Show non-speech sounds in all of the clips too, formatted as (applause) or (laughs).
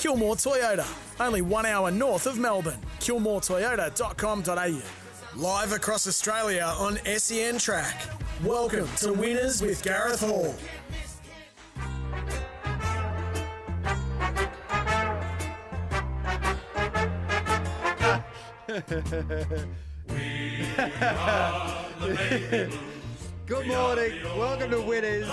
Kilmore Toyota, only one hour north of Melbourne. KilmoreToyota.com.au. Live across Australia on SEN Track. Welcome to Winners with Gareth Hall. Good morning. Welcome to Winners.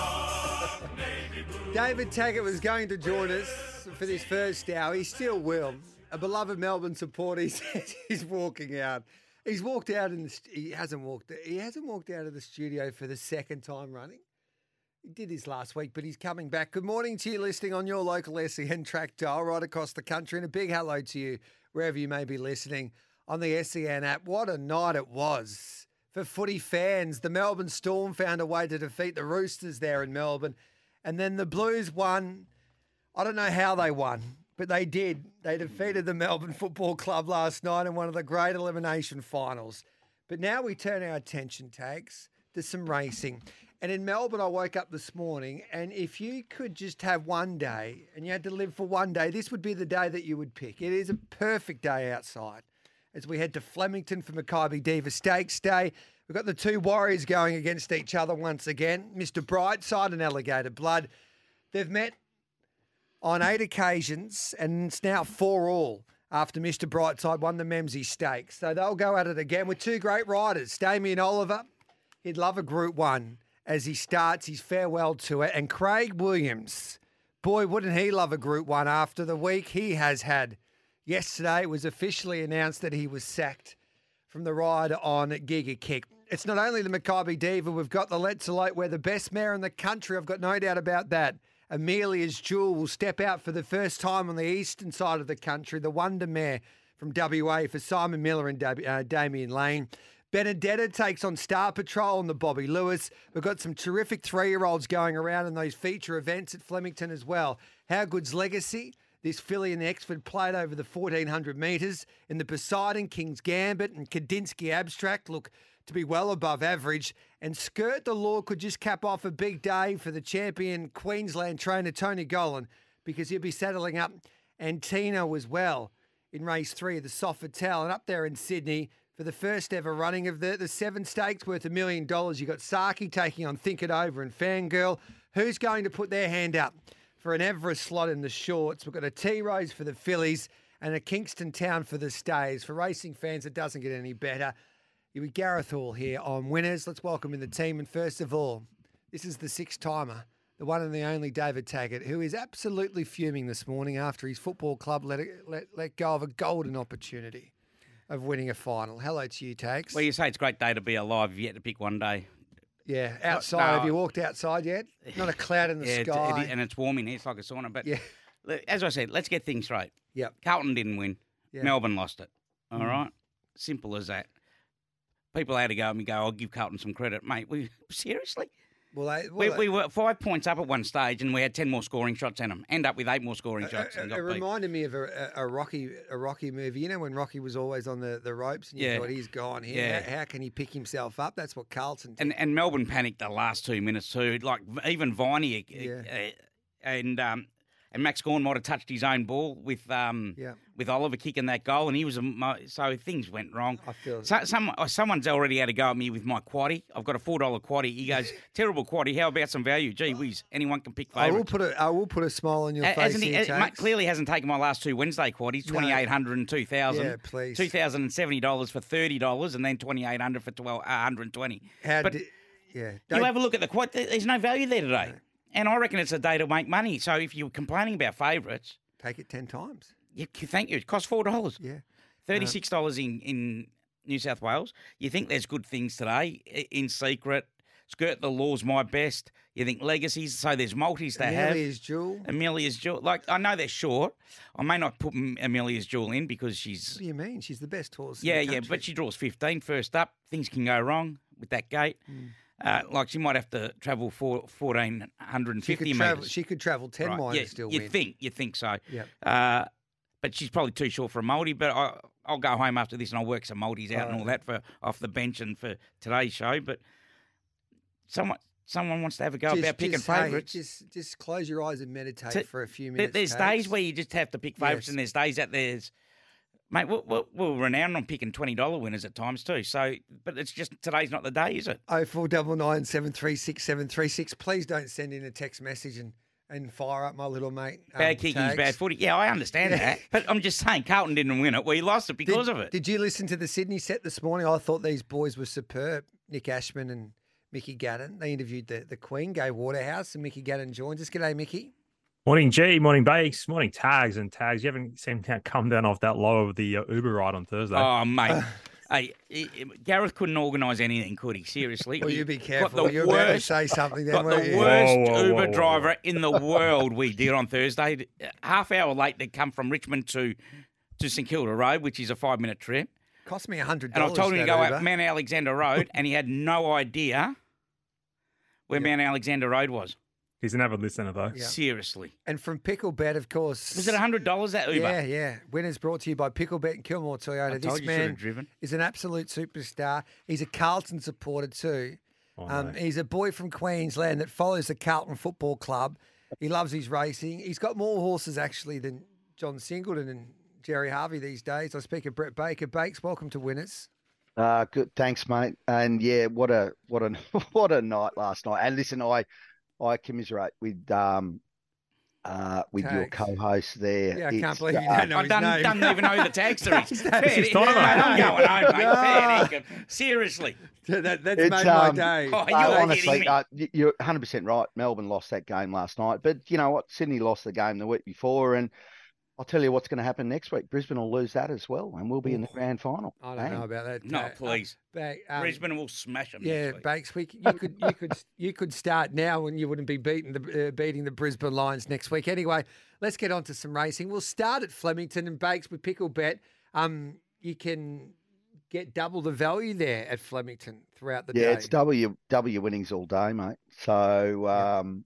David Taggart was going to join us for this first hour. He still will. A beloved Melbourne supporter. (laughs) He says he's walking out. He's walked out in the. He hasn't walked. He hasn't walked out of the studio for the second time running. He did this last week, but he's coming back. Good morning to you, listening on your local SEN track dial right across the country, and a big hello to you wherever you may be listening on the SEN app. What a night it was for footy fans. The Melbourne Storm found a way to defeat the Roosters there in Melbourne, and then the Blues won. I don't know how they won, but they did. They defeated the Melbourne Football Club last night in one of the great elimination finals. But now we turn our attention tags to some racing. And in Melbourne, I woke up this morning, and if you could just have one day and you had to live for one day, this would be the day that you would pick. It is a perfect day outside as we head to Flemington for Makybe Diva Stakes Day. We've got the two Warriors going against each other once again. Mr. Brightside and Alligator Blood. They've met on eight occasions, and it's now four all after Mr. Brightside won the Memsie Stakes. So they'll go at it again with two great riders, Damien Oliver. He'd love a Group One as he starts his farewell tour, and Craig Williams. Boy, wouldn't he love a Group One after the week he has had. Yesterday it was officially announced that he was sacked from the ride on Giga Kick. It's not only the Makybe Diva, we've got the Let's Elope, where the best mare in the country, I've got no doubt about that. Amelia's Jewel will step out for the first time on the eastern side of the country, the Wonder Mare from WA for Simon Miller and Dab- uh, Damien Lane. Benedetta takes on Star Patrol and the Bobby Lewis. We've got some terrific three year olds going around in those feature events at Flemington as well. How good's legacy? This filly in the Exford played over the 1400 metres. In the Poseidon, King's Gambit and Kandinsky Abstract look to be well above average. And Skirt the Law could just cap off a big day for the champion Queensland trainer Tony Gollan because he'll be settling up Antino as well in race three of the Sofitel. And up there in Sydney for the first ever running of the, the seven stakes worth a million dollars. You've got Saki taking on Think It Over and Fangirl. Who's going to put their hand up for an Everest slot in the shorts? We've got a Tea Rose for the fillies and a Kingston Town for the Stays. For racing fans, it doesn't get any better. You with Gareth Hall here on Winners. Let's welcome in the team. And first of all, this is the six timer, the one and the only David Taggart, who is absolutely fuming this morning after his football club let, let, let go of a golden opportunity of winning a final. Hello to you, Tags. Well, you say it's a great day to be alive. If you had to pick one day. yeah, outside. no. Have you walked outside yet? Not a cloud in the (laughs) Yeah, it's- sky. it is- and it's warm in here. It's like a sauna. But Yeah. as I said, let's get things straight. Yep. Carlton didn't win. Yeah. Melbourne lost it. All Mm. right, simple as that. People had to go and go. I'll give Carlton some credit, mate. We seriously. Well, they, We, well, we were five points up at one stage, and we had ten more scoring shots in them. End up with eight more scoring shots. it, and it got beat. reminded me of a, a, Rocky a Rocky movie. You know when Rocky was always on the, the ropes and you Yeah. thought he's gone here. Yeah. How, how can he pick himself up? That's what Carlton did. And and Melbourne panicked the last two minutes too. Like even Viney uh, Yeah. uh, and um, and Max Gawn might have touched his own ball with um Yeah. with Oliver kicking that goal, and he was a mo- so things went wrong. I feel- so, some uh, someone's already had a go at me with my quaddy. I've got a four dollar quaddy. He goes (laughs) terrible quaddy. How about some value? Gee whiz, anyone can pick I will put a I will put a smile on your A- face he, uh, clearly hasn't taken my last two Wednesday quaddies, No. twenty eight hundred and two thousand. Yeah, please. Two thousand and seventy dollars for thirty dollars, and then twenty eight hundred for twelve uh, hundred and twenty. How but yeah. you Don't- have a look at the quad. There's no value there today, and I reckon it's a day to make money. So if you're complaining about favourites, take it ten times. you, thank you. It costs four dollars. Yeah. Thirty six dollars in in New South Wales. You think there's good things today in secret? Skirt the law's my best. You think legacies? So there's multis to have. Amelia's Jewel. Amelia's Jewel. Like I know they're short. I may not put Amelia's Jewel in because she's What do you mean? She's the best horse. yeah yeah, but she draws 15 first up. Things can go wrong with that gate. Hmm. Uh, like she might have to travel for 1450 could travel. metres. She could travel ten Right, miles yeah, still you win. think you think so. Yep. Uh, but she's probably too short for a multi. But I, I'll go home after this and I'll work some multis out and all that for off the bench and for today's show. But someone someone wants to have a go Just- about picking just, hey, favourites. just, just close your eyes and meditate for a few minutes. There's days where you just have to pick favourites, Yes. and there's days that there's, mate, we're, we're, we're renowned on picking twenty dollar winners at times too. So, but it's just today's not the day, is it? Oh four double nine seven three six seven three six. Please don't send in a text message and, and fire up my little mate. um, Bad kicking's Tags. bad footy. Yeah, I understand Yeah. that, but I'm just saying Carlton didn't win it. We lost it because did, of it. Did you listen to the Sydney set this morning? I thought these boys were superb. Nick Ashman and Mickey Gannon. They interviewed the, the Queen, Gay Waterhouse, and Mickey Gannon joins us. G'day, Mickey. Morning G, morning Bakes, morning Tags and Tags. You haven't seemed to come down off that low of the uh, Uber ride on Thursday. Oh, mate. (laughs) Hey, he- he- Gareth couldn't organise anything, could he? Seriously. Well, you be careful. the You're about to say something then, Got weren't the you? worst Whoa, whoa, Uber whoa, whoa. driver in the world we did on Thursday. Half hour late to come from Richmond to to St Kilda Road, which is a five minute trip. Cost me a hundred And I told him to go Uber. up Mount Alexander Road, and he had no idea where Mount Alexander Road was. He's an avid listener though. Yeah. Seriously. And from Picklebet, of course. Was it hundred dollars that Uber? Yeah, yeah. Winners brought to you by Picklebet and Kilmore Toyota. I this you man driven. is an absolute superstar. He's a Carlton supporter too. Oh, Um, no. he's a boy from Queensland that follows the Carlton Football Club. He loves his racing. He's got more horses actually than John Singleton and Gerry Harvey these days. I speak of Brett Baker. Bakes, welcome to Winners. Uh, good, thanks, mate. And yeah, what a what a (laughs) what a night last night. And listen, I I commiserate with um uh with your co-host there. Yeah, I can't It's, believe you uh, don't know I his don't, name. don't even know the tagster (laughs) is. His Fair name is dinkum, mate, I'm going home, mate. Fair (laughs) dinkum. Seriously. that, that's It's, made my um, day. Oh, uh, you're kidding honestly, me. uh, you're 100% right. Melbourne lost that game last night, but you know what? Sydney lost the game the week before, and I'll tell you what's going to happen next week. Brisbane will lose that as well, and we'll be in the grand final. I don't know about that. No, uh, please. Ba- um, Brisbane will smash them. Yeah, next week. Bakes. We, c- you could you could (laughs) you could start now, and you wouldn't be beating the uh, beating the Brisbane Lions next week. Anyway, let's get on to some racing. We'll start at Flemington and Bakes with Pickle Bet. Um, you can get double the value there at Flemington throughout the Yeah, day. Yeah, it's W W winnings all day, mate. So Yeah. um,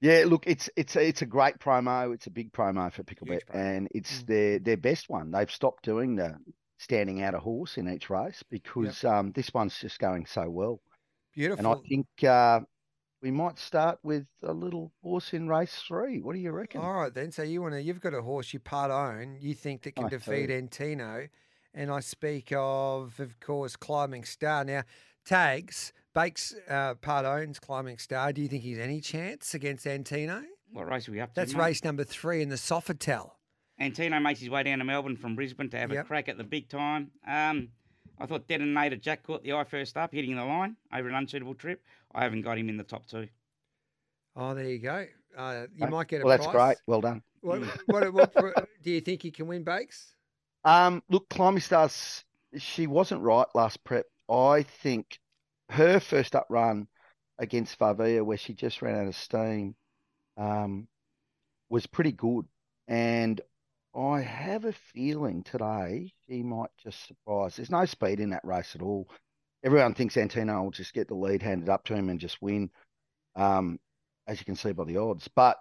yeah, look, it's it's a, it's a great promo. It's a big promo for Picklebet, and it's Mm. their their best one. They've stopped doing the standing out a horse in each race because um, this one's just going so well. Beautiful. And I think uh, we might start with a little horse in race three. What do you reckon? All right then. So you want to? You've got a horse you part own. You think that can I defeat do. Antino, and I speak of, of course, Climbing Star. Now, tags Bakes uh, part owns Climbing Star. Do you think he's any chance against Antino? What race are we up to? That's mate? race number three in the Sofitel. Antino makes his way down to Melbourne from Brisbane to have Yep. a crack at the big time. Um, I thought Detonator Jack caught the eye first up, hitting the line over an unsuitable trip. I haven't got him in the top two. Oh, there you go. Uh, you Right. might get a well, that's price. great. Well done. What, what, what, what- do you think he can win Bakes? Um, look, Climbing Stars, she wasn't right last prep. I think her first up run against Favia, where she just ran out of steam, um, was pretty good. And I have a feeling today she might just surprise. There's no speed in that race at all. Everyone thinks Antino will just get the lead handed up to him and just win, um, as you can see by the odds. But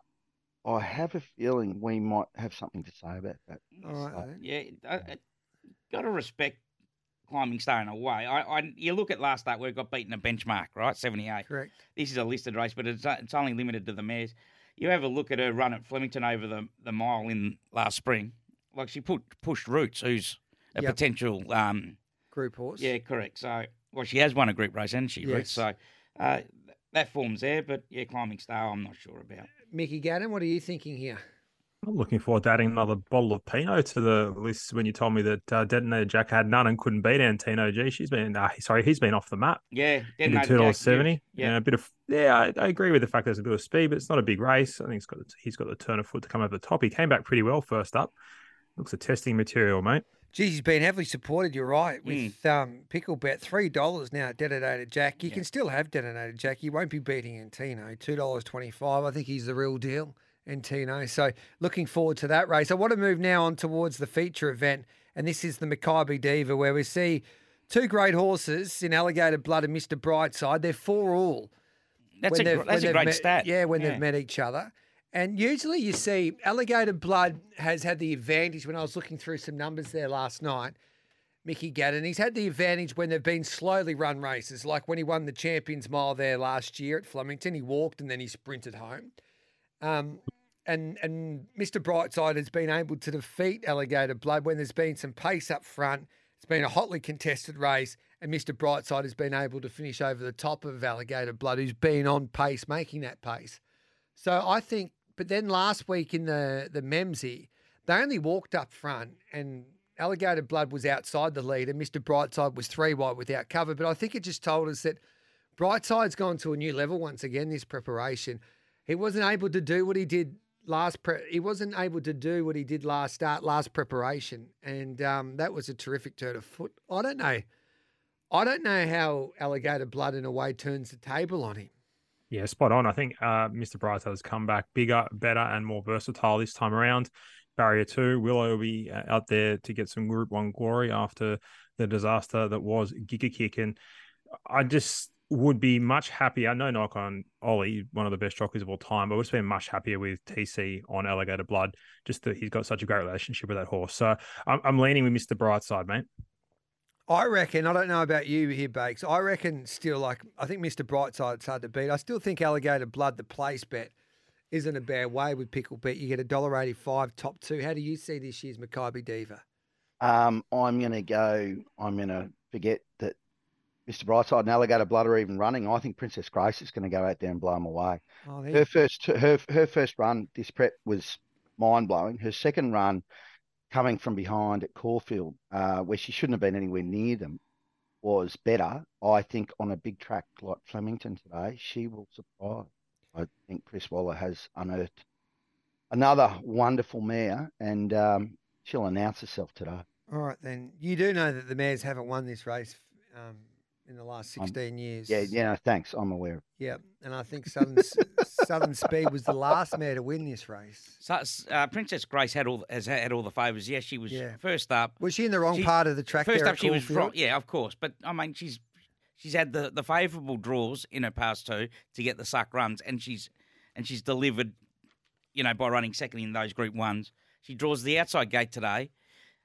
I have a feeling we might have something to say about that. All right. So-. Yeah, I, I, got to respect climbing star in a way. I, I, you look at last start where it got beaten a benchmark, right? 78. Correct. This is a listed race, but it's, it's only limited to the mares. You have a look at her run at Flemington over the, the mile in last spring. Like she put pushed Roots, who's a Yep. potential. Um, Group horse. yeah, correct. So, well, she has won a group race, hasn't she, Roots? So uh, that form's there, but yeah, climbing star, I'm not sure about. Mickey Gannon, what are you thinking here? I'm looking forward to adding another bottle of Pinot to the list. When you told me that uh, Detonator Jack had none and couldn't beat Antino, gee, she's been uh, sorry, he's been off the map. Yeah, Into Detonator two dollars Jack, seventy. Yeah, Yeah, a bit of yeah. I, I agree with the fact there's a bit of speed, but it's not a big race. I think he's got the, he's got the turn of foot to come over the top. He came back pretty well first up. Looks a testing material, mate. Geez, he's been heavily supported. You're right. With um, Pickle Bet, three dollars now. Detonator Jack. You Yeah. can still have Detonator Jack. He won't be beating Antino. Two dollars twenty-five. I think he's the real deal, Antino. So looking forward to that race. I want to move now on towards the feature event, and this is the Makybe Diva, where we see two great horses in Alligator Blood and Mister Brightside. They're four all. that's when a they've- that's a great met- stat. Yeah, when they've met each other. And usually you see Alligator Blood has had the advantage when I was looking through some numbers there last night. Mickey Gannon. He's had the advantage when they've been slowly run races, like when he won the Champions Mile there last year at Flemington. He walked and then he sprinted home. Um, and and Mr. Brightside has been able to defeat Alligator Blood when there's been some pace up front. It's been a hotly contested race, and Mr. Brightside has been able to finish over the top of Alligator Blood, who's been on pace, making that pace. So I think, but then last week in the the Memsie, they only walked up front, and Alligator Blood was outside the lead, and Mr. Brightside was three wide without cover. But I think it just told us that Brightside's gone to a new level once again this preparation. He wasn't able to do what he did last pre- he wasn't able to do what he did last start last preparation and um, that was a terrific turn of foot i don't know i don't know how alligator blood in a way turns the table on him Yeah, spot on. I think uh, Mr. Brightside has come back bigger, better, and more versatile this time around. Barrier two, Willow will be uh, out there to get some Group One glory after the disaster that was Giga Kick, and I just would be much happier. No knock on Ollie, one of the best jockeys of all time, but I would have been much happier with TC on Alligator Blood. Just that he's got such a great relationship with that horse. So I'm, I'm leaning with Mr. Brightside, mate. I reckon, I don't know about you here, Bakes. I reckon still, like, I think Mr. Brightside's hard to beat. I still think Alligator Blood, the place bet, isn't a bad way with Pickle Bet. You get a dollar eighty-five top two. How do you see this year's Makybe Diva? Um, I'm going to go. I'm going to forget that Mr. Brightside and Alligator Blood are even running. I think Princess Grace is going to go out there and blow them away. Oh, Her first, her her first run this prep was mind blowing. Her second run, coming from behind at Caulfield, uh, where she shouldn't have been anywhere near them, was better. I think on a big track like Flemington today, she will surprise. I think Chris Waller has unearthed another wonderful mare, and um, she'll announce herself today. All right, then. You do know that the mares haven't won this race um, in the last Um, 16 years. Yeah, yeah. Thanks, I'm aware. Yeah. And I think Southern, Southern Speed was the last mare to win this race. So, uh, Princess Grace had all has had all the favours. Yes, she was Yeah. first up. Was she in the wrong She- part of the track First there up, at she was Caulfield? wrong. Yeah, of course. But I mean, she's she's had the, the favourable draws in her past two to get the suck runs, and she's and she's delivered. You know, by running second in those Group Ones, she draws the outside gate today.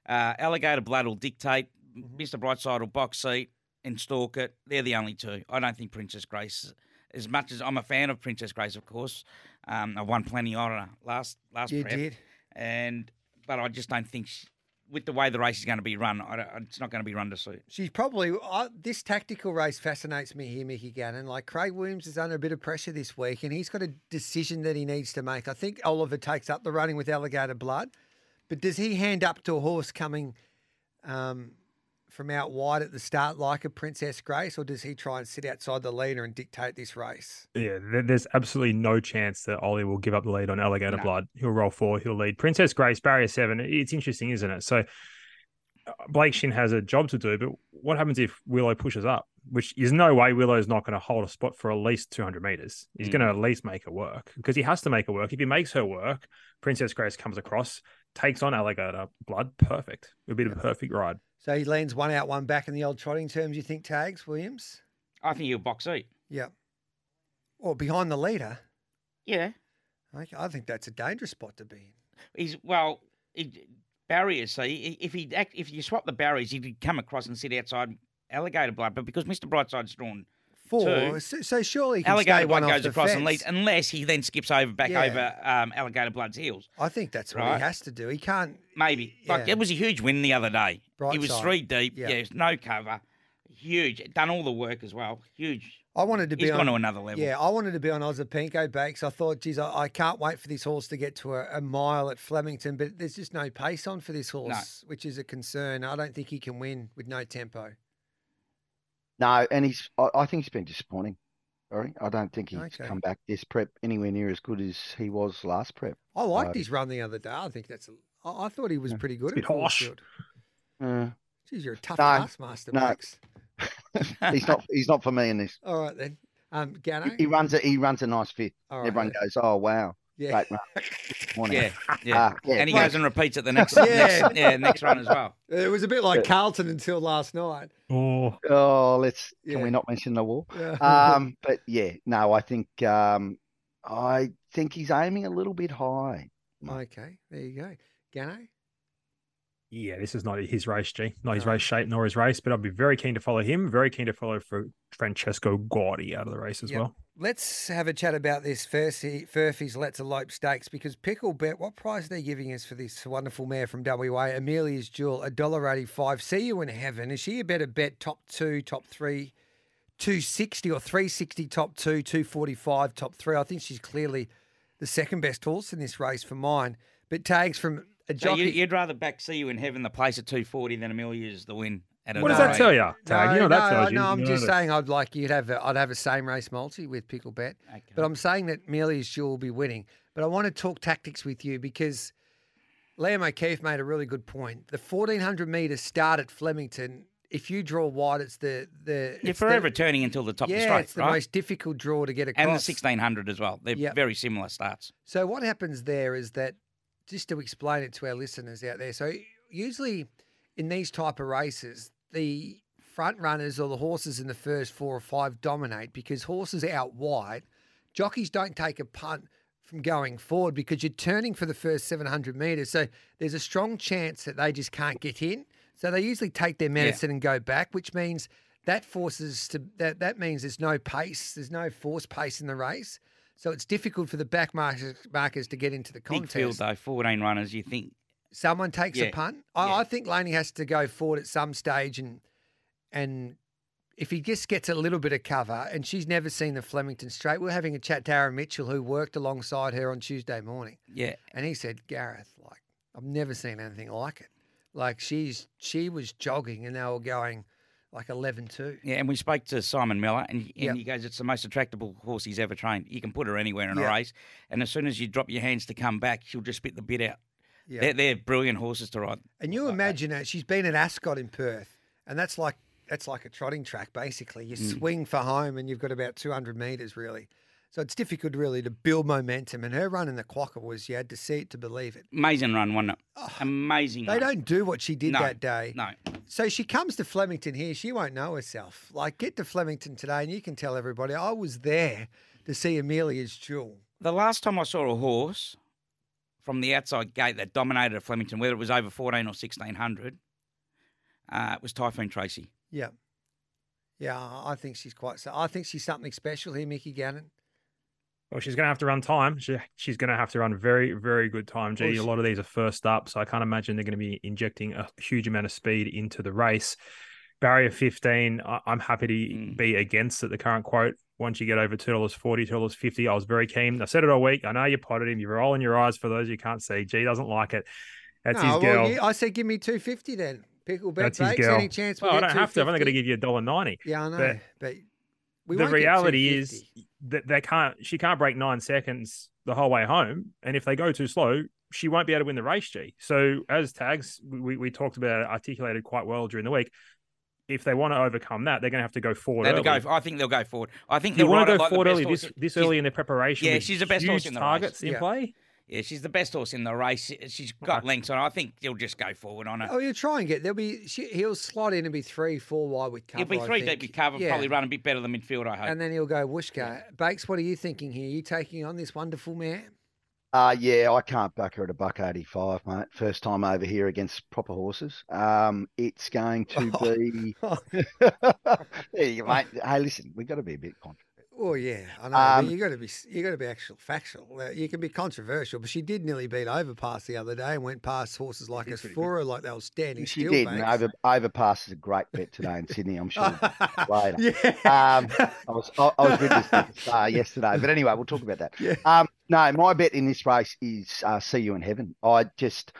Uh, Alligator Blood will dictate. Mm-hmm. Mister Brightside will box seat and stalk it. They're the only two. I don't think Princess Grace. As much as I'm a fan of Princess Grace, of course, um, I won plenty on her last last You prep did. and but I just don't think she, with the way the race is going to be run, I don't, it's not going to be run to suit. She's probably I this tactical race fascinates me here, Mickey Gannon. Like Craig Williams is under a bit of pressure this week, and he's got a decision that he needs to make. I think Oliver takes up the running with Alligator Blood, but does he hand up to a horse coming um, from out wide at the start, like a Princess Grace, or does he try and sit outside the leader and dictate this race? Yeah, there's absolutely no chance that Ollie will give up the lead on Alligator No. Blood. He'll roll four, he'll lead. Princess Grace, barrier seven. It's interesting, isn't it? So uh, Blake Shinn has a job to do, but what happens if Willow pushes up? Which is no way Willow's not going to hold a spot for at least 200 meters. He's going to at least make it work because he has to make it work. If he makes her work, Princess Grace comes across, takes on Alligator Blood. Perfect. It'll be the perfect ride. So he leans one out, one back in the old trotting terms. You think tags Williams? I think he'll box seat. Yeah. Or behind the leader. Yeah, Okay, I think that's a dangerous spot to be in. he's well. He, barriers. See, if he act, if you swap the barriers, he'd come across and sit outside Alligator Blood. But because Mister Brightside's drawn, Four. Two. So, so surely he can Alligator stay one off goes across and leads, unless he then skips over back Yeah. over um, Alligator Blood's heels. I think that's what Right. he has to do. He can't. Maybe. Like Yeah. it was a huge win the other day. he was Brightside. three deep. Yeah. Yeah, no cover. Huge. Done all the work as well. Huge. I wanted to be He's on. gone to another level. Yeah, I wanted to be on Ozapinko Bakes. I thought, geez, I, I can't wait for this horse to get to a, a mile at Flemington, but there's just no pace on for this horse, which is a concern. I don't think he can win with no tempo. No, and he's. I, I think he's been disappointing. Sorry, I don't think he's Okay. come back this prep anywhere near as good as he was last prep. I liked Right. his run the other day. I think that's. A, I, I thought he was pretty good It's a at bit harsh. Caulfield. Uh, Geez, you're a tough No, taskmaster, no. Bakes. (laughs) he's not. He's not for me in this. All right then, um, Gano. He, he runs a. He runs a nice fit. All right, Everyone then. goes, "Oh wow, yeah. great. (laughs) Morning. Yeah. Yeah. Ah, yeah. and he Right. goes and repeats it the next, Yeah. next yeah, next run as well. (laughs) It was a bit like Carlton until last night. Oh, Oh, let's. Can Yeah. we not mention the war? Yeah. Um, (laughs) but yeah, no, I think. Um, I think he's aiming a little bit high. okay, there you go. Gano. Yeah, this is not his race, G. Not his No. race shape nor his race, but I'd be very keen to follow him. Very keen to follow for Francesco Guardi out of the race as Yep. well. Let's have a chat about this Furphy, Furphy's Let's Elope Stakes because Pickle Bet, what price are they giving us for this wonderful mare from WA, Amelia's Jewel, $1.85. See you in heaven. Is she a better bet top two, top three, 260 or 360 top two, 245 top three? I think she's clearly the second best horse in this race for mine. But tags from a jockey. you, you'd rather back see you in heaven the place at 240 than Amelia's the win at a What does that tell you, Tag? No, you know what that no, tells you. no, I'm You just know that- saying I'd like you'd have a, I'd have a same race multi with Pickle Bet. Okay. But I'm saying that Amelia's Jewel will be winning. But I want to talk tactics with you because Liam O'Keefe made a really good point. The 1400 metres start at Flemington. If you draw wide, it's the the You're it's the- forever turning until the top yeah, of the straight, it's the right? most difficult draw to get across. and the 1600 as well. They're Yep. very similar starts. So what happens there is that just to explain it to our listeners out there. So usually in these type of races, the front runners or the horses in the first four or five dominate because horses out wide, jockeys don't take a punt from going forward because you're turning for the first 700 metres. So there's a strong chance that they just can't get in. So they usually take their medicine and go back, which means that forces to that that means there's no pace, there's no force pace in the race. So it's difficult for the back markers, markers to get into the contest. Big field though, 14 runners. You think Someone takes a punt. I, yeah. I think Laney has to go forward at some stage and and if he just gets a little bit of cover, and she's never seen the Flemington straight. We are having a chat to Aaron Mitchell, who worked alongside her on Tuesday morning, yeah, and he said, Gareth, like I've never seen anything like it. Like she's she was jogging, and they were going like 11-2. yeah. And we spoke to Simon Miller, and, and Yep. he goes, "It's the most attractable horse he's ever trained. You can put her anywhere in Yeah. a race, and as soon as you drop your hands to come back, she'll just spit the bit out. Yeah. They're, they're brilliant horses to ride. And you imagine that she's been at Ascot in Perth, and that's like that's like a trotting track basically. You Mm. swing for home, and you've got about two hundred meters really. So it's difficult really to build momentum. And her run in the quokka was you had to see it to believe it. Amazing run, wasn't it? Amazing. Oh, They run. don't do what she did No, that day. No, So she comes to Flemington here. She won't know herself. Like get to Flemington today, and you can tell everybody I was there to see Amelia's jewel. the last time I saw a horse from the outside gate that dominated at Flemington, whether it was over 14 or 1600, uh, it was Typhoon Tracey. Yeah, yeah. I think she's quite. I think she's something special here, Mickey Gannon. Well, she's going to have to run time. She, she's going to have to run very, very good time. Gee, a lot of these are first up, so I can't imagine they're going to be injecting a huge amount of speed into the race. Barrier 15, I, I'm happy to Mm. be against at the current quote. Once you get over $2.40, $2.50, I was very keen. I said it all week. I know you potted him. You're rolling your eyes for those who can't see. G doesn't like it. That's no, his girl. well, I said give me two fifty then. Pickle bet That's his girl. Any chance? we well, I don't have to. I'm only going to give you a dollar ninety. Yeah, I know, but but, we the reality is that they can't. She can't break nine seconds the whole way home, and if they go too slow, she won't be able to win the race. G. So as tags, we we talked about it, articulated quite well during the week. If they want to overcome that, they're going to have to go forward. They'll early. go. I think they'll go forward. I think they'll want to go like forward early horse. this this early in their preparation. Yeah, she's the best horse in the targets race. in Yeah. play. Yeah, she's the best horse in the race. She's got lengths on. I think he'll just go forward on her. Oh, you'll try and get there'll be she, he'll slot in and be three, four wide with cover. He'll be three deep with cover, Yeah. probably run a bit better than midfield. I hope. And then he'll go Wooshka. Bakes, what are you thinking here? you taking on this wonderful man? Uh, yeah, I can't back her at a buck eighty-five, mate. First time over here against proper horses. Um, it's going to (laughs) be. there you go, (laughs) mate. Hey, listen, we've got to be a bit controversial. Oh yeah, I know. Um, but you got to be you got to be actual factual. Uh, You can be controversial, but she did nearly beat Overpass the other day and went past horses like did a pretty like they were standing She still. did, and over overpass is a great bet today in Sydney. I'm sure (laughs) later. yeah. Um, I was I, I was with this (laughs) at the start yesterday, but anyway, we'll talk about that. Yeah. Um, no, my bet in this race is uh, see you in heaven. I just,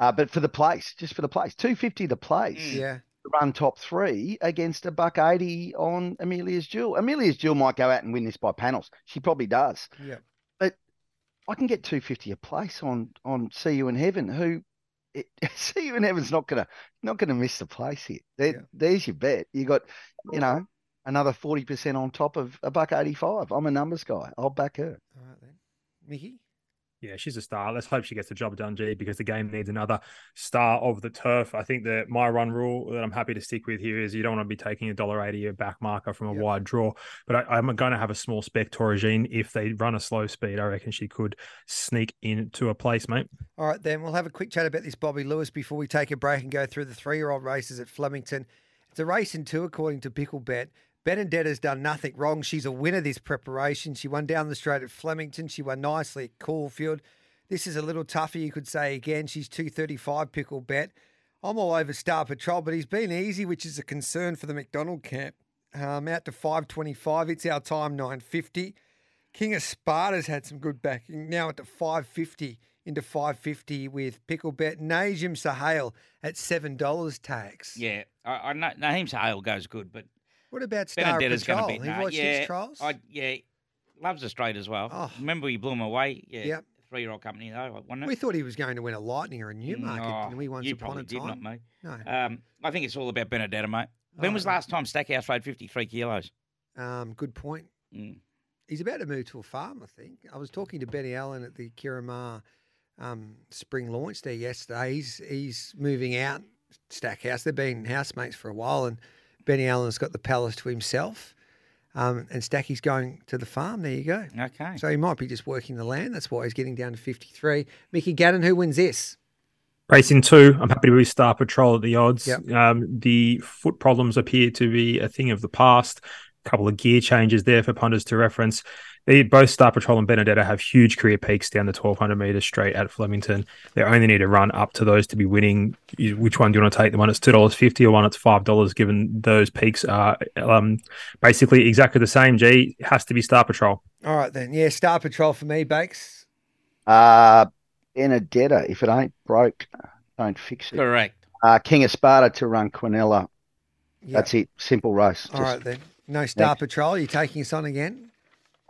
uh, but for the place, just for the place, two fifty the place. Yeah. Run top three against a buck eighty on Amelia's Jewel. Amelia's Jewel might go out and win this by panels. She probably does. Yeah. But I can get two fifty a place on on See You in Heaven. Who it, (laughs) See You in Heaven's not gonna not gonna miss the place here. There, Yeah. There's your bet. You got you know another forty percent on top of a buck eighty five. I'm a numbers guy. I'll back her. All right then, Mickey. Yeah, she's a star. Let's hope she gets the job done, G, because the game needs another star of the turf. I think that my run rule that I'm happy to stick with here is you don't want to be taking a dollar eighty a back marker from a Yep. wide draw. But I, I'm going to have a small spec Torregine. If they run a slow speed, I reckon she could sneak into a place, mate. All right, then we'll have a quick chat about this Bobby Lewis before we take a break and go through the three-year-old races at Flemington. It's a race in two, according to Picklebet. Benedetta's done nothing wrong. She's a winner this preparation. She won down the straight at Flemington. She won nicely at Caulfield. This is a little tougher, you could say again. She's 235 pickle bet. I'm all over Star Patrol, but he's been easy, which is a concern for the McDonald camp. Um, out to 525. It's our time, 950. King of Sparta's had some good backing. Now at the 550 into 550 with Picklebet. Najim Sahale at $7 tax. Yeah, I, I know Naheem Sahale goes good, but What about Star Benedetta's Patrol? be. Nah, watched yeah, his trials? I, yeah, loves a straight as well. Oh. Remember, we blew him away. Yeah, Yep. three-year-old company though, wasn't it? We thought he was going to win a Lightning or a Newmarket, No, didn't we, once you upon probably a did time? not, mate. No. Um, I think it's all about Benedetta, mate. When Oh, was last time Stackhouse weighed 53 kilos? Um, good point. Mm. He's about to move to a farm, I think. I was talking to Benny Allen at the Kiramar um, spring launch there yesterday. He's he's moving out Stackhouse. They've been housemates for a while, and Benny Allen's got the palace to himself. Um, and Stacky's going to the farm. There you go. Okay. So he might be just working the land. That's why he's getting down to 53. Mickey Gannon, who wins this? Racing two, I'm happy to be Star Patrol at the odds. Yep. Um, the foot problems appear to be a thing of the past. A couple of gear changes there for punters to reference. They, both Star Patrol and Benedetta have huge career peaks down the 1200 meters straight at Flemington. They only need to run up to those to be winning. Which one do you want to take? The one that's two dollars fifty or one that's five dollars? Given those peaks are um, basically exactly the same. G has to be Star Patrol. All right, then. Yeah, Star Patrol for me, Bakes. Uh, Benedetta, if it ain't broke, don't fix it. Correct. Uh, King of Sparta to run Quinella. Yep. That's it. Simple race. All Just- right, then. No Star Next. Patrol. You taking us on again?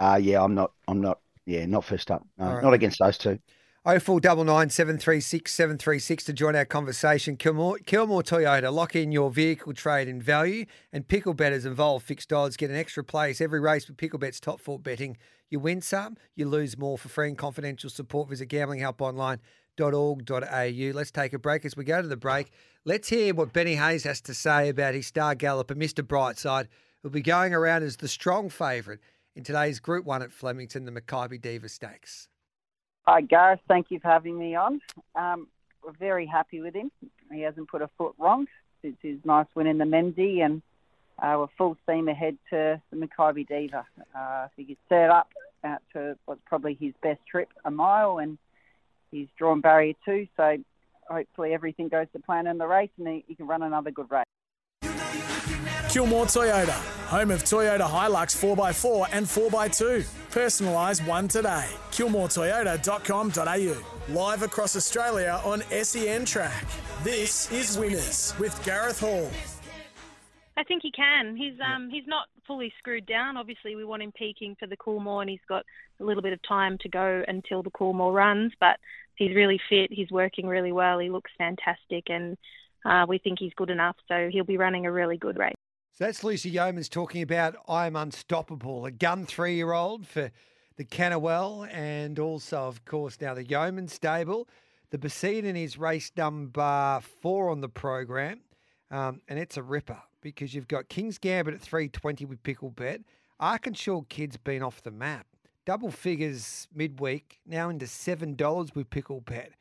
Uh, yeah, I'm not. I'm not. Yeah, not first up. No, right. not against those two. Oh four double nine seven three six seven three six to join our conversation. Kilmore, Kilmore Toyota, lock in your vehicle trade and value, and pickle betters involve fixed odds. Get an extra place every race with pickle bets top four betting. You win some, you lose more. For free and confidential support, visit gamblinghelponline.org.au. Let's take a break. As we go to the break, let's hear what Benny Hayes has to say about his star galloper, Mr. Brightside, who'll be going around as the strong favourite in today's Group One at Flemington, the Makybe Diva Stakes. Hi, Gareth. Thank you for having me on. Um, we're very happy with him. He hasn't put a foot wrong since his nice win in the Mendy, and uh, we're full steam ahead to the Makybe Diva. Uh, he gets set up out to what's probably his best trip, a mile, and he's drawn barrier two. So hopefully everything goes to plan in the race, and he, he can run another good race. Kilmore Toyota, home of Toyota Hilux 4x4 and 4x2. Personalise one today. KilmoreToyota.com.au. Live across Australia on SEN Track. This is Winners with Gareth Hall. I think he can. He's um he's not fully screwed down. Obviously, we want him peaking for the Coolmore, and he's got a little bit of time to go until the Coolmore runs. But he's really fit. He's working really well. He looks fantastic, and uh, we think he's good enough. So he'll be running a really good race. That's Lucy Yeomans talking about I'm Unstoppable, a gun three year old for the Canawell and also, of course, now the Yeoman stable. The Poseidon is race number four on the program, um, and it's a ripper because you've got King's Gambit at 320 with Pickle Bet. Arkansas Kids been off the map. Double figures midweek, now into $7 with Pickle Bet.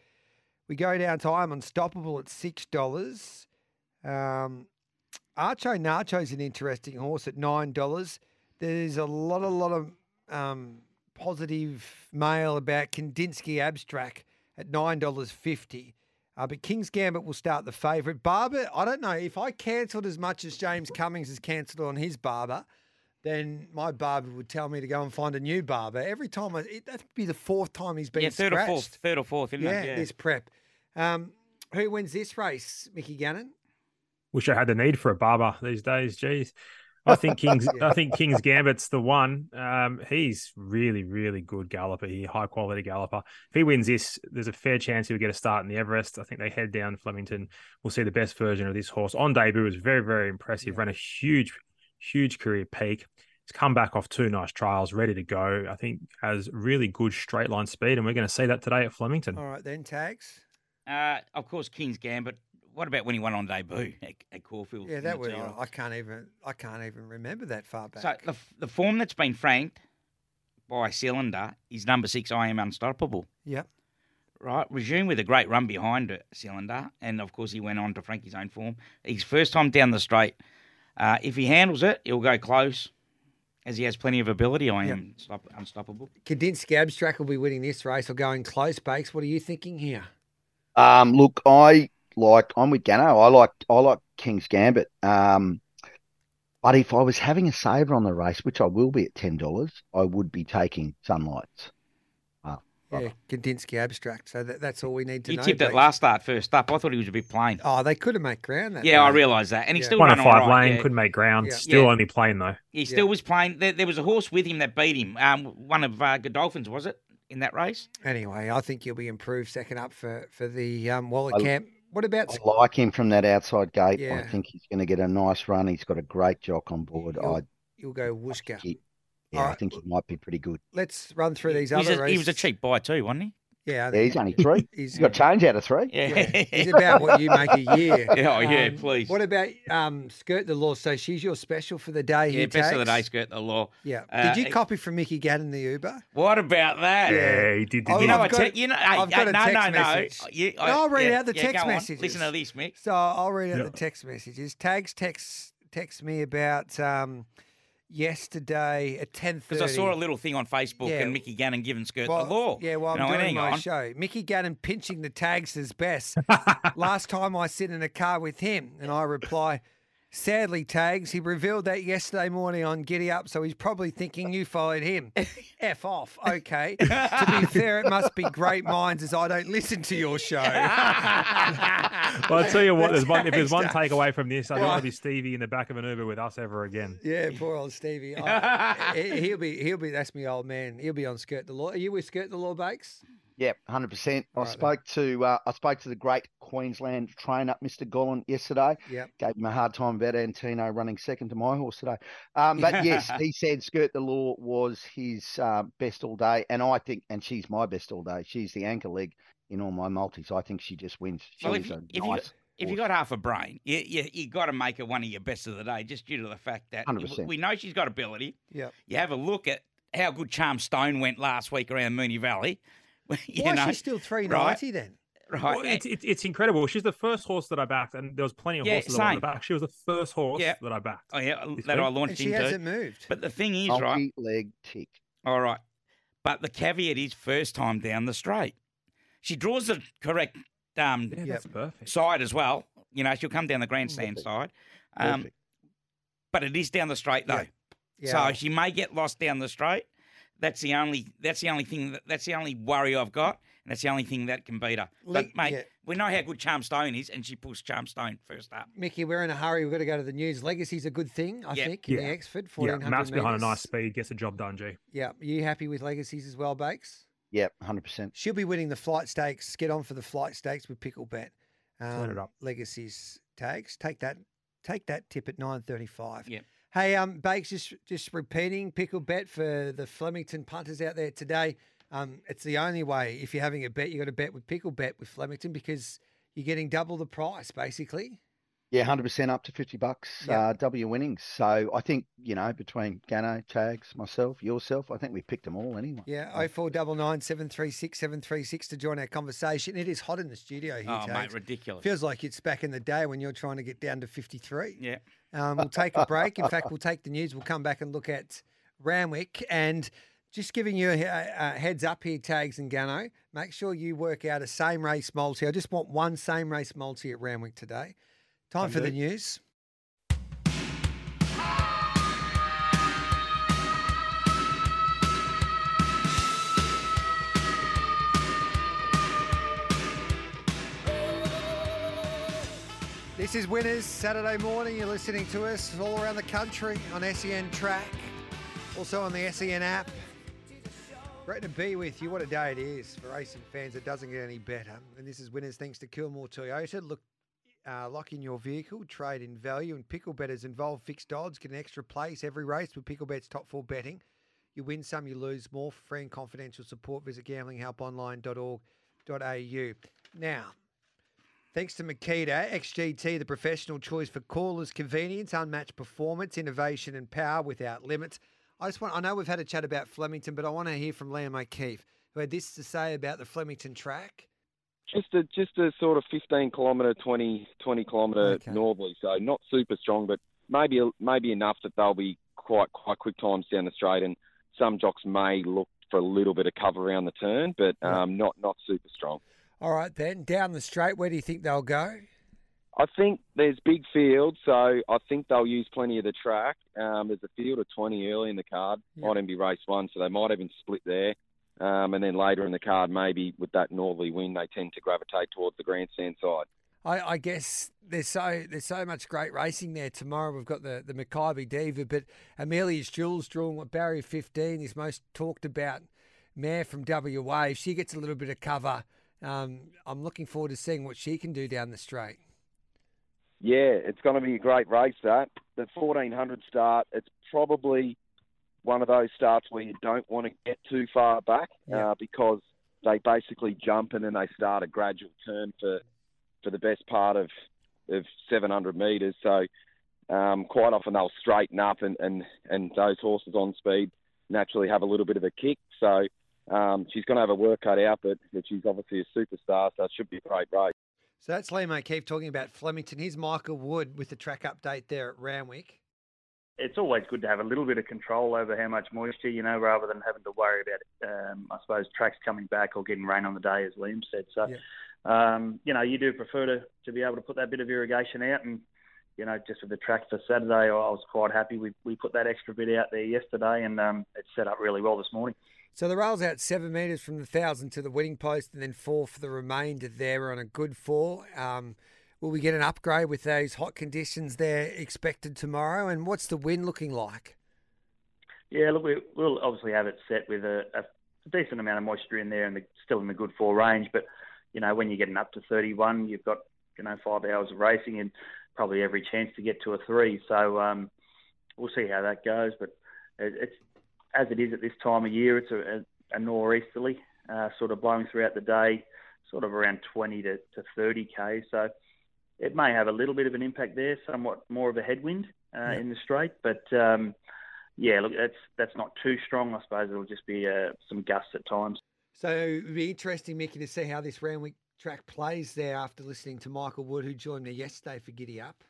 We go down to I'm Unstoppable at $6. Um, Archo Nacho's an interesting horse at nine dollars. There's a lot, a lot of um, positive mail about Kandinsky Abstract at nine dollars fifty. Uh, but King's Gambit will start the favourite. Barber, I don't know if I cancelled as much as James Cummings has cancelled on his barber, then my barber would tell me to go and find a new barber every time. I, it, that'd be the fourth time he's been yeah, third scratched. or fourth. Third or fourth, isn't Yeah, it? this prep. Um, who wins this race, Mickey Gannon? Wish I had the need for a barber these days. Jeez. I think (laughs) King's I think King's Gambit's the one. Um, he's really, really good galloper here, high quality galloper. If he wins this, there's a fair chance he'll get a start in the Everest. I think they head down Flemington. We'll see the best version of this horse on debut. Was very, very impressive. Ran a huge, huge career peak. He's come back off two nice trials, ready to go. I think has really good straight line speed, and we're going to see that today at Flemington. All right, then tags. Uh, of course, King's Gambit. What about when he won on debut at, at Caulfield? Yeah, that the was. I can't even. I can't even remember that far back. So the, the form that's been franked by Cylinder is number six, I Am Unstoppable. Yep. Right, resume with a great run behind Cylinder, and of course he went on to frank his own form. His first time down the straight. Uh, if he handles it, he'll go close, as he has plenty of ability. I Yep. am stop, unstoppable. Kandinsky Abstract will be winning this race or going close, Bakes. What are you thinking here? Um, look, I like. I'm with Gano. I like. I like King's Gambit. Um, but if I was having a saver on the race, which I will be at ten dollars, I would be taking Sunlights. Yeah, Kandinsky Abstract. So that, that's all we need to You know. tipped it last start first up. I thought he was a bit plain. Oh, they could have made ground that. yeah, I day. realise that, and he Yeah. still One ran of five right, lane, yeah. couldn't make ground. Yeah. Still Yeah. only playing though. He still was playing. There, there was a horse with him that beat him. Um, one of uh, Godolphins was it in that race? Anyway, I think you'll be improved second up for for the um, Waller I- camp. What about? I like him from that outside gate. I think he's going to get a nice run. He's got a great jock on board. You'll- I, You'll go Wooshka. he, yeah, All I think he might be pretty good. Let's run through these He was, other a, he was a cheap buy too, wasn't he? Yeah, Yeah, he's only three. (laughs) he's He's got change out of three. Yeah, He's (laughs) about what you make a year. (laughs) Yeah, oh, yeah, Um, please. What about um, Skirt the Law? So she's your special for the day. yeah, here, best of the day, skirt the law. Yeah. Uh, Did you copy from Mickey Gannon the Uber? What about that? Yeah, he did. Oh, You know, I've got- you know, I've got a no, text no, no. You, No, I'll read yeah, out the yeah, text go on. messages. Listen to this, Mick. So I'll read out Yeah. the text messages. Tags text text me about um, yesterday at ten thirty. Because I saw a little thing on Facebook Yeah. and Mickey Gannon giving skirt Well, the law. Yeah, well, I'm I went, doing my on. show. Mickey Gannon pinching the tags as best. (laughs) Last time I sit in a car with him, and I reply, sadly, tags. He revealed that yesterday morning on Giddy Up, so he's probably thinking you followed him. (laughs) F off. Okay. to be fair, it must be great minds as I don't listen to your show. (laughs) Well, I tell you what, there's one. If there's one takeaway from this, I don't want to be Stevie in the back of an Uber with us ever again. Yeah, poor old Stevie. I- he- he'll be, he'll be. That's my old man. He'll be on Skirt the Law. Are you with Skirt the Law, Bakes? Yep, hundred percent. I All right then. spoke to uh, I spoke to the great Queensland trainer, Mr. Gollan, yesterday. Yep. Gave him a hard time about Antino running second to my horse today. Um, but (laughs) yes, he said Skirt the Law was his uh, best all day, and I think, and she's my best all day. She's the anchor leg in all my multis. I think she just wins. Well, if you- a if you- nice If you got half a brain, you you, you got to make her one of your best of the day, just due to the fact that 100%. we know she's got ability. Yep. You have a look at how good Charm Stone went last week around Moonee Valley. (laughs) you Why know, is she still three ninety then? right? Well, it's, it's it's incredible. She's the first horse that I backed, and there was plenty of Yeah, horses I wanted same. to back. She was the first horse Yeah. that I backed. oh yeah, This that I launched And she into. hasn't moved. But the thing is, right? leg tick. All right. But the caveat is first time down the straight. She draws the correct um, Yeah, that's perfect. side as well. You know, she'll come down the grandstand Perfect. side. Um, Perfect. but it is down the straight though. Yeah. So she may get lost down the straight. That's the only that's the only thing that, that's the only worry I've got. And that's the only thing that can beat her. But Le- mate, yeah. we know how good Charm Stone is, and she pulls Charm Stone first up. Mickey, we're in a hurry. We've got to go to the news. Legacy's a good thing, I Yeah. think, in the Yeah. Exford, Yeah, 1400 maps behind a nice speed gets the job done, G. Yeah. Are you happy with Legacies as well, Bakes? Yep, hundred percent. She'll be winning the flight stakes. Get on for the flight stakes with Pickle Bet. Turn it um, up. Legacies tags. Take that. Take that tip at nine thirty-five. Yep. Hey, um, Bakes, just just repeating Pickle Bet for the Flemington punters out there today. Um, it's the only way. If you're having a bet, you got to bet with Pickle Bet with Flemington because you're getting double the price, basically. Yeah, hundred percent up to fifty bucks. Yep. Uh, W winnings. So I think you know between Gano, Tags, myself, yourself, I think we picked them all anyway. Yeah, oh four double nine seven three six seven three six to join our conversation. It is hot in the studio here, Oh, Tags. mate, ridiculous. Feels like it's back in the day when you're trying to get down to 53. yeah. Um, we'll take a break. In fact, we'll take the news. We'll come back and look at Randwick. And just giving you a, a heads up here, Tags and Gano, make sure you work out a same race multi. I just want one same race multi at Randwick today. Time Can for the news. This is Winners Saturday morning. You're listening to us all around the country on SEN Track, also on the SEN app. Great to be with you. What a day it is for racing fans. It doesn't get any better. And this is Winners thanks to Kilmore Toyota. Look, Uh, lock in your vehicle, trade in value, and pickle betters involve fixed odds. Get an extra place every race with pickle bets top four betting. You win some, you lose more. For free and confidential support, visit gamblinghelponline.org.au. Now, thanks to Makita, XGT, the professional choice for callers, convenience, unmatched performance, innovation, and power without limits. I just want, I know we've had a chat about Flemington, but I want to hear from Liam O'Keefe, who had this to say about the Flemington track. Just a just a sort of 15 kilometre, 20, 20 kilometre Okay. northerly, so not super strong, but maybe maybe enough that they'll be quite quite quick times down the straight, and some jocks may look for a little bit of cover around the turn, but um, not not super strong. All right, then down the straight, where do you think they'll go? I think there's big fields, so I think they'll use plenty of the track. Um, there's a field of 20 early in the card, Yeah. might even be race one, so they might even split there. Um, and then later in the card, maybe with that northerly wind, they tend to gravitate towards the grandstand side. I, I guess there's so there's so much great racing there tomorrow. We've got the the Makybe Diva, but Amelia's Jewel drawing what barrier 15 is most talked about mare from WA. If she gets a little bit of cover, um, I'm looking forward to seeing what she can do down the straight. Yeah, it's going to be a great race. That the 1400 start. It's probably one of those starts where you don't want to get too far back Yeah. uh, because they basically jump in and they start a gradual turn for for the best part of of 700 meters. So um, quite often they'll straighten up and, and and those horses on speed naturally have a little bit of a kick. So um, she's going to have a work cut out, but, but she's obviously a superstar, so it should be a great race. So that's Liam O'Keefe talking about Flemington. Here's Michael Wood with the track update there at Randwick. It's always good to have a little bit of control over how much moisture, you know, rather than having to worry about, um, I suppose, tracks coming back or getting rain on the day, as Liam said. So, um, you know, you do prefer to, to be able to put that bit of irrigation out. And, you know, just with the track for Saturday, I was quite happy. We, we put that extra bit out there yesterday and um, it set up really well this morning. So the rail's out seven metres from the thousand to the winning post, and then four for the remainder. There on a good four. Um, will we get an upgrade with those hot conditions there expected tomorrow? And what's the wind looking like? Yeah, look, we, we'll obviously have it set with a, a decent amount of moisture in there and the, still in the good four range. But, you know, when you're getting up to 31, you've got, you know, five hours of racing and probably every chance to get to a three. So um, we'll see how that goes. But it, it's as it is at this time of year, it's a, a, a nor'easterly uh, sort of blowing throughout the day, sort of around 20 to, to 30 k. So it may have a little bit of an impact there, somewhat more of a headwind uh, in the straight, but. Um, yeah, look, that's that's not too strong. I suppose it'll just be uh, some gusts at times. So it'd be interesting, Mickey, to see how this Randwick track plays there after listening to Michael Wood, who joined me yesterday for Giddy Up.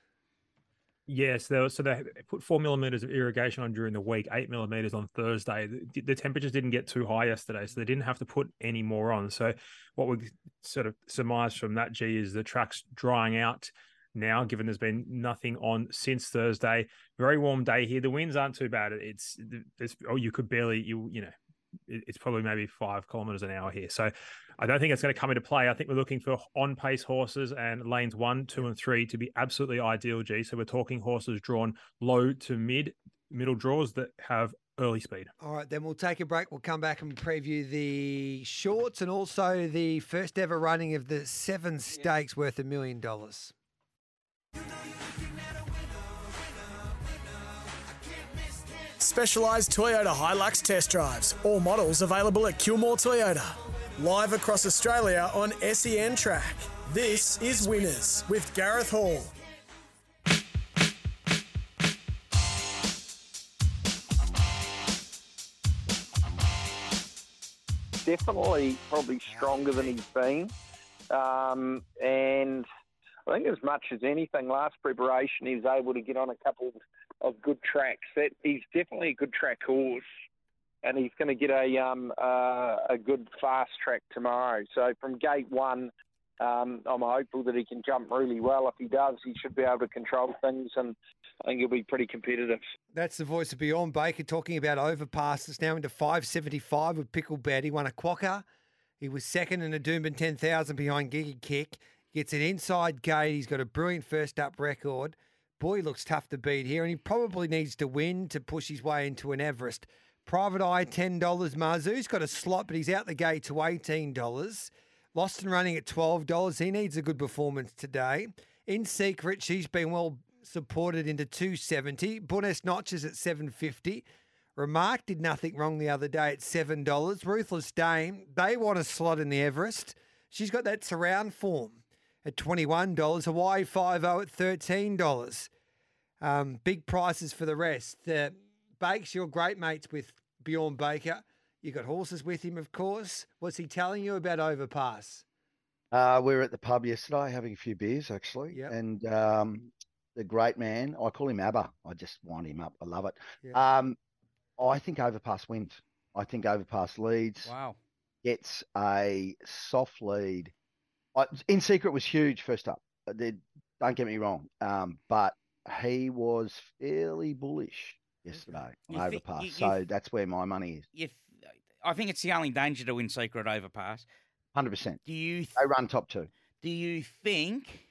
Yes, there was, so they put four millimeters of irrigation on during the week, eight millimeters on Thursday. The, the temperatures didn't get too high yesterday, so they didn't have to put any more on. So, what we sort of surmise from that, G, is the track's drying out now, given there's been nothing on since Thursday. Very warm day here. The winds aren't too bad. It's, it's oh, you could barely, you you know, it's probably maybe five kilometers an hour here. So I don't think it's going to come into play. I think we're looking for on pace horses and lanes one, two, and three to be absolutely ideal, G. So we're talking horses drawn low to mid, middle draws that have early speed. All right, then we'll take a break. We'll come back and preview the shorts and also the first ever running of the seven stakes worth a million dollars. Specialised Toyota Hilux test drives. All models available at Kilmore Toyota. Live across Australia on SEN Track. This is Winners with Gareth Hall. definitely probably stronger than he's been. Um, and I think as much as anything, last preparation he was able to get on a couple of good tracks. That he's definitely a good track horse, and he's going to get a um, uh, a good fast track tomorrow. So from gate one, um, I'm hopeful that he can jump really well. If he does, he should be able to control things, and I think he'll be pretty competitive. That's the voice of Bjorn Baker talking about overpasses now into 575 with Pickle Picklebet. He won a quokka. He was second in a Doomben 10,000 behind Giga Kick. Gets an inside gate. He's got a brilliant first up record. Boy, looks tough to beat here, and he probably needs to win to push his way into an Everest. Private Eye, $10. Mazu's got a slot, but he's out the gate to $18. Lost and running at $12. He needs a good performance today. In secret, she's been well supported into 270. Buenos Noches at 750. Remark did nothing wrong the other day at $7. Ruthless Dame, they want a slot in the Everest. She's got that surround form at $21. Hawaii 5 at $13. Um, big prices for the rest. Uh, Bakes, you're great mates with Bjorn Baker. You got horses with him, of course. What's he telling you about Overpass? Uh, we were at the pub yesterday having a few beers, actually. Yep. And um, the great man, I call him ABBA. I just wind him up. I love it. Yeah. Um, I think Overpass wins. I think Overpass leads, Wow. gets a soft lead. I, in secret was huge first up. They- don't get me wrong. Um, but he was fairly bullish yesterday You on think- Overpass. you- you so that's where my money is. If I think it's the only danger to win secret overpass. 100%. Do you They run top two. do you think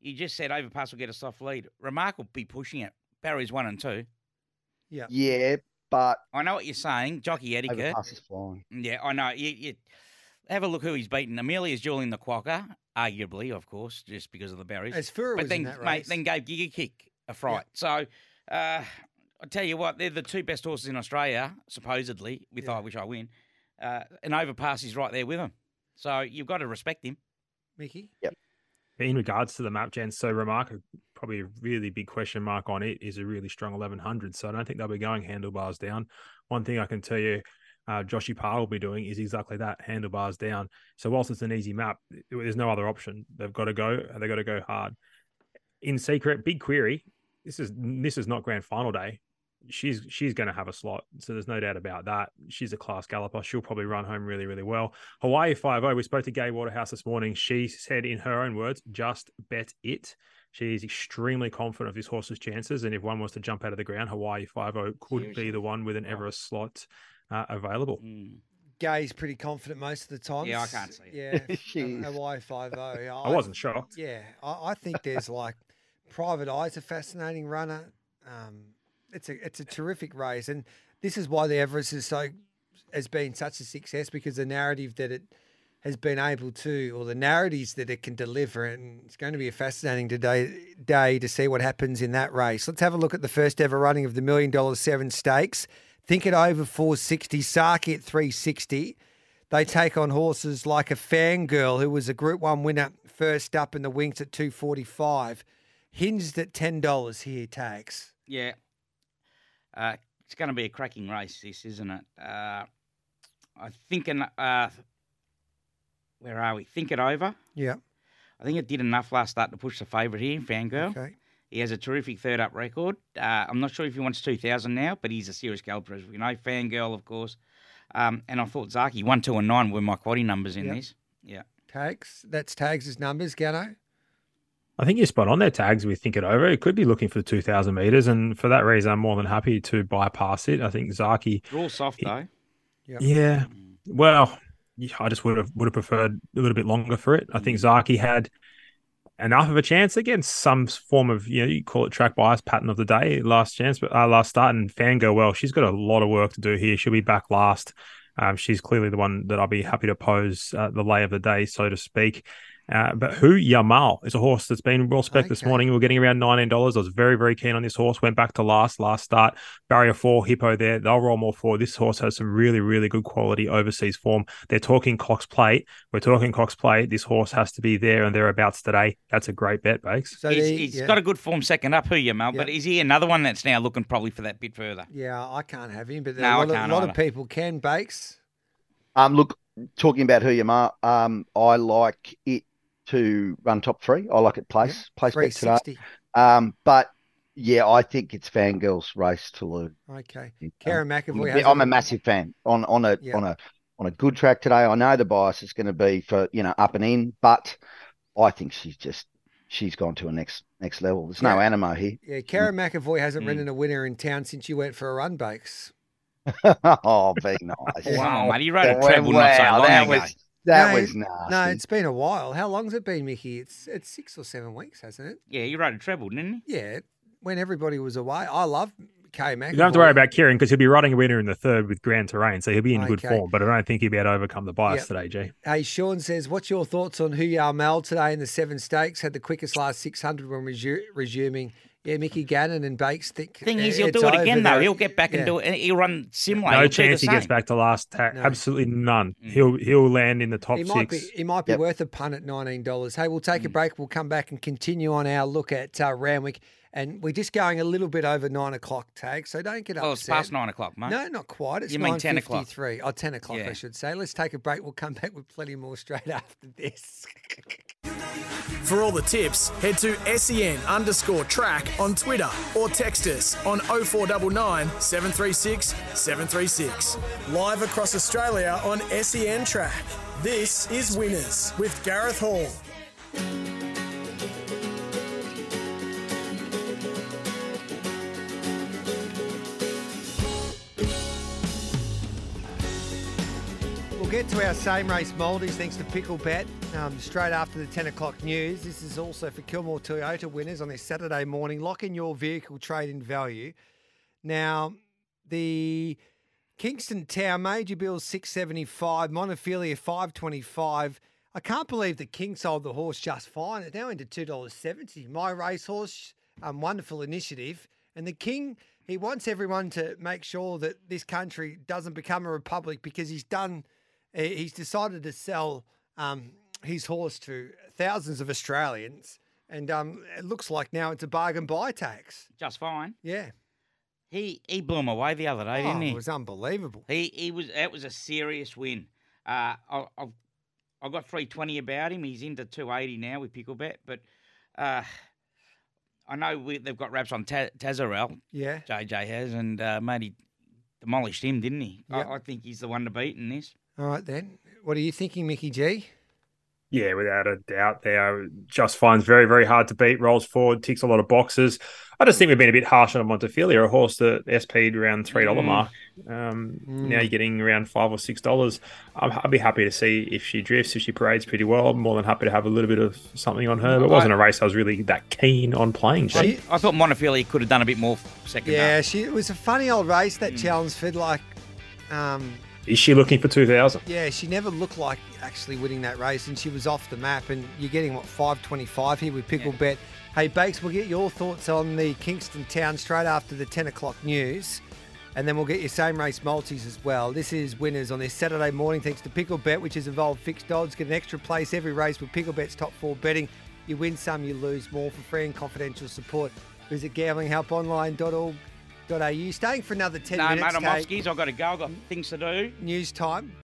you just said overpass will get a soft lead? Remark will be pushing it. Barry's one and two. Yeah. Yeah, but I know what you're saying. Jockey etiquette. Overpass is flying. Yeah, I know. You, you have a look who he's beaten. Amelia's dueling the Quokka, arguably, of course, just because of the berries. Asfoora but was then, in that mate, then gave Giga Kick a fright. So, uh, I tell you what, they're the two best horses in Australia, supposedly. With I wish I win, uh, and Overpass is right there with them. So you've got to respect him. Mickey? Yep. In regards to the map, Jen, so remark probably a really big question mark on it is a really strong 1100. So I don't think they'll be going handlebars down. One thing I can tell you, uh, Joshy Parr will be doing is exactly that handlebars down. So whilst it's an easy map, there's no other option. They've got to go. They've got to go hard. In secret, big query. This is this is not grand final day. She's she's going to have a slot, so there's no doubt about that. She's a class galloper. She'll probably run home really really well. Hawaii five zero. We spoke to Gay Waterhouse this morning. She said in her own words, "Just bet it." She's extremely confident of this horse's chances, and if one was to jump out of the ground, Hawaii five zero could be the one with an Everest slot uh, available. Gay's pretty confident most of the time. Yeah, I can't see it. Yeah, She a- is. a Y five (laughs) O. I wasn't shocked. Yeah, I, I think there's like Private Eye's a fascinating runner. Um, it's a it's a terrific race, and this is why the Everest is so has been such a success because the narrative that it has been able to, or the narratives that it can deliver, and it's going to be a fascinating today day to see what happens in that race. Let's have a look at the first ever running of the Million Dollar Seven Stakes. Think it over 460, Zaki at 360. They take on horses like a fangirl who was a Group One winner first up in the Winx at 245. Hinged at $10 here, tags. Yeah. Uh, it's going to be a cracking race, this, isn't it? Uh, I think, an, uh, where are we? Think it over. Yeah. I think it did enough last start to push the favourite here, Fangirl. Okay. He has a terrific third up record. Uh, I'm not sure if he wants 2,000 now, but he's a serious galloper, as we know. Fangirl, of course. Um, and I thought Zaki, 1, 2, and 9 were my quaddy numbers in Yep. this. Yeah. Tags. That's Tags' as numbers, Gano. I think you're spot on there, tags. We think it over. It could be looking for the 2,000 meters, and for that reason, I'm more than happy to bypass it. I think Zaki. They're all soft, though. Yeah. Well, I just would have would have preferred a little bit longer for it. I think Zaki had enough of a chance against some form of you know you call it track bias pattern of the day last chance, but uh, last start and fan go Well, she's got a lot of work to do here. She'll be back last. Um, she's clearly the one that I'll be happy to pose uh, the lay of the day, so to speak. Uh, but who Yamal is a horse that's been well spec this morning. We are getting around nineteen dollars. I was very very keen on this horse. Went back to last last start. Barrier four hippo there. They'll roll more forward. This horse has some really really good quality overseas form. They're talking Cox Plate. We're talking Cox Plate. This horse has to be there and thereabouts today. That's a great bet, Bakes. So he's the- he's yeah. got a good form second up, who you, Mel? But is he another one that's now looking probably for that bit further? Yeah, I can't have him, but No, a I lot, of, can't A lot of people can. Bakes. Um, look, talking about who you are, um, I like it to run top three. I like it place place bet today. Um, but yeah, I think it's Fangirl's race to lose. Okay. Um, Kerrin I'm McEvoy a, has I'm a massive fan on on a Yeah. on a on a good track today. I know the bias is going to be for you know up and in, but I think she's just she's gone to a next next level. There's no animo here. Yeah, Kerrin McEvoy hasn't Mm. ridden a winner in town since you went for a run, Bakes. (laughs) oh, be nice. Wow, mate, you rode a Wow, treble not so long that ago. was that No, was nasty. No, it's been a while. How long's it been, Mickey? It's it's six or seven weeks, hasn't it? Yeah, you rode a treble, didn't he? Yeah, when everybody was away. I love K Mac. You don't have to worry about Kerrin because he'll be riding a winner in the third with Grand Terrain, so he'll be in good form. But I don't think he'll be able to overcome the bias Yep. today, G. Hey, Sean says, what's your thoughts on Hu Yao Mel today in the seven stakes? Had the quickest last 600 when resu- resuming. Yeah, Mickey Gannon and Bakes think. Thing is, he'll do it again though. there. He'll get back Yeah. and do it. and He'll run similar. No He'll chance he gets back to last tack. No. Absolutely none. He'll he'll land in the top He might six. be. He might be worth a punt at nineteen dollars. Hey, we'll take a Mm. break. We'll come back and continue on our look at uh, Randwick, and we're just going a little bit over nine o'clock tag, so don't get upset. Well, it's past nine o'clock, mate. No, not quite. It's You mean 10 o'clock? 9:53. Oh, 10 o'clock, I should say. Let's take a break. We'll come back with plenty more straight (laughs) after this. For all the tips, head to sen underscore track on Twitter or text us on 0499 736 736. Live across Australia on SEN Track. This is Winners with Gareth Hall. Get to our same race multis thanks to Pickle Bet um, straight after the 10 o'clock news. This is also for Kilmore Toyota winners on this Saturday morning. Lock in your vehicle trade in value. Now, the Kingston Town Major Bills 675, Montefilia 525. I can't believe the King sold the horse just fine. It's now into $2.70. My racehorse, um, wonderful initiative. And the King, he wants everyone to make sure that this country doesn't become a republic because he's done, he's decided to sell um, his horse to thousands of Australians. And um, it looks like now it's a bargain buy tax. Just fine. Yeah. He he blew him away the other day, Oh, didn't he? it was unbelievable. He he was that was a serious win. Uh, I, I've I got three twenty about him. He's into two eighty now with Picklebet, but uh, I know we, they've got wraps on Ta- Tazarel. Yeah. JJ has, and uh, mate, he demolished him, didn't he? Yep. I, I think he's the one to beat in this. All right, then. What are you thinking, Mickey G? Yeah, without a doubt. There, just finds very, very hard to beat. Rolls forward, ticks a lot of boxes. I just think we've been a bit harsh on Montefilia, a horse that SP'd around three dollar Mm. mark. Um, Now Mm. you're getting around five or six dollars. I'm, I'd be happy to see if she drifts, if she parades pretty well. I'm more than happy to have a little bit of something on her. But it wasn't a race I was really that keen on playing. Jake. I, I thought Montefilia could have done a bit more second Yeah, half. she it was a funny old race Mm. that Chelmsford. Like, um, Is she looking for two thousand? yeah, she never looked like actually winning that race, and she was off the map. And you're getting what five twenty five here with Pickle Bet. Hey, Bakes, we'll get your thoughts on the Kingston Town straight after the ten o'clock news, and then we'll get your same race multis as well. This is winners on this Saturday morning, thanks to Pickle Bet, which has involved fixed odds. Get an extra place every race with Pickle Bet's top four betting. You win some, you lose more. For free and confidential support, visit gamblinghelponline.org.au. Are you staying for another ten no, minutes. mate, I'm off skis. I've got to go. I've got things to do. News time.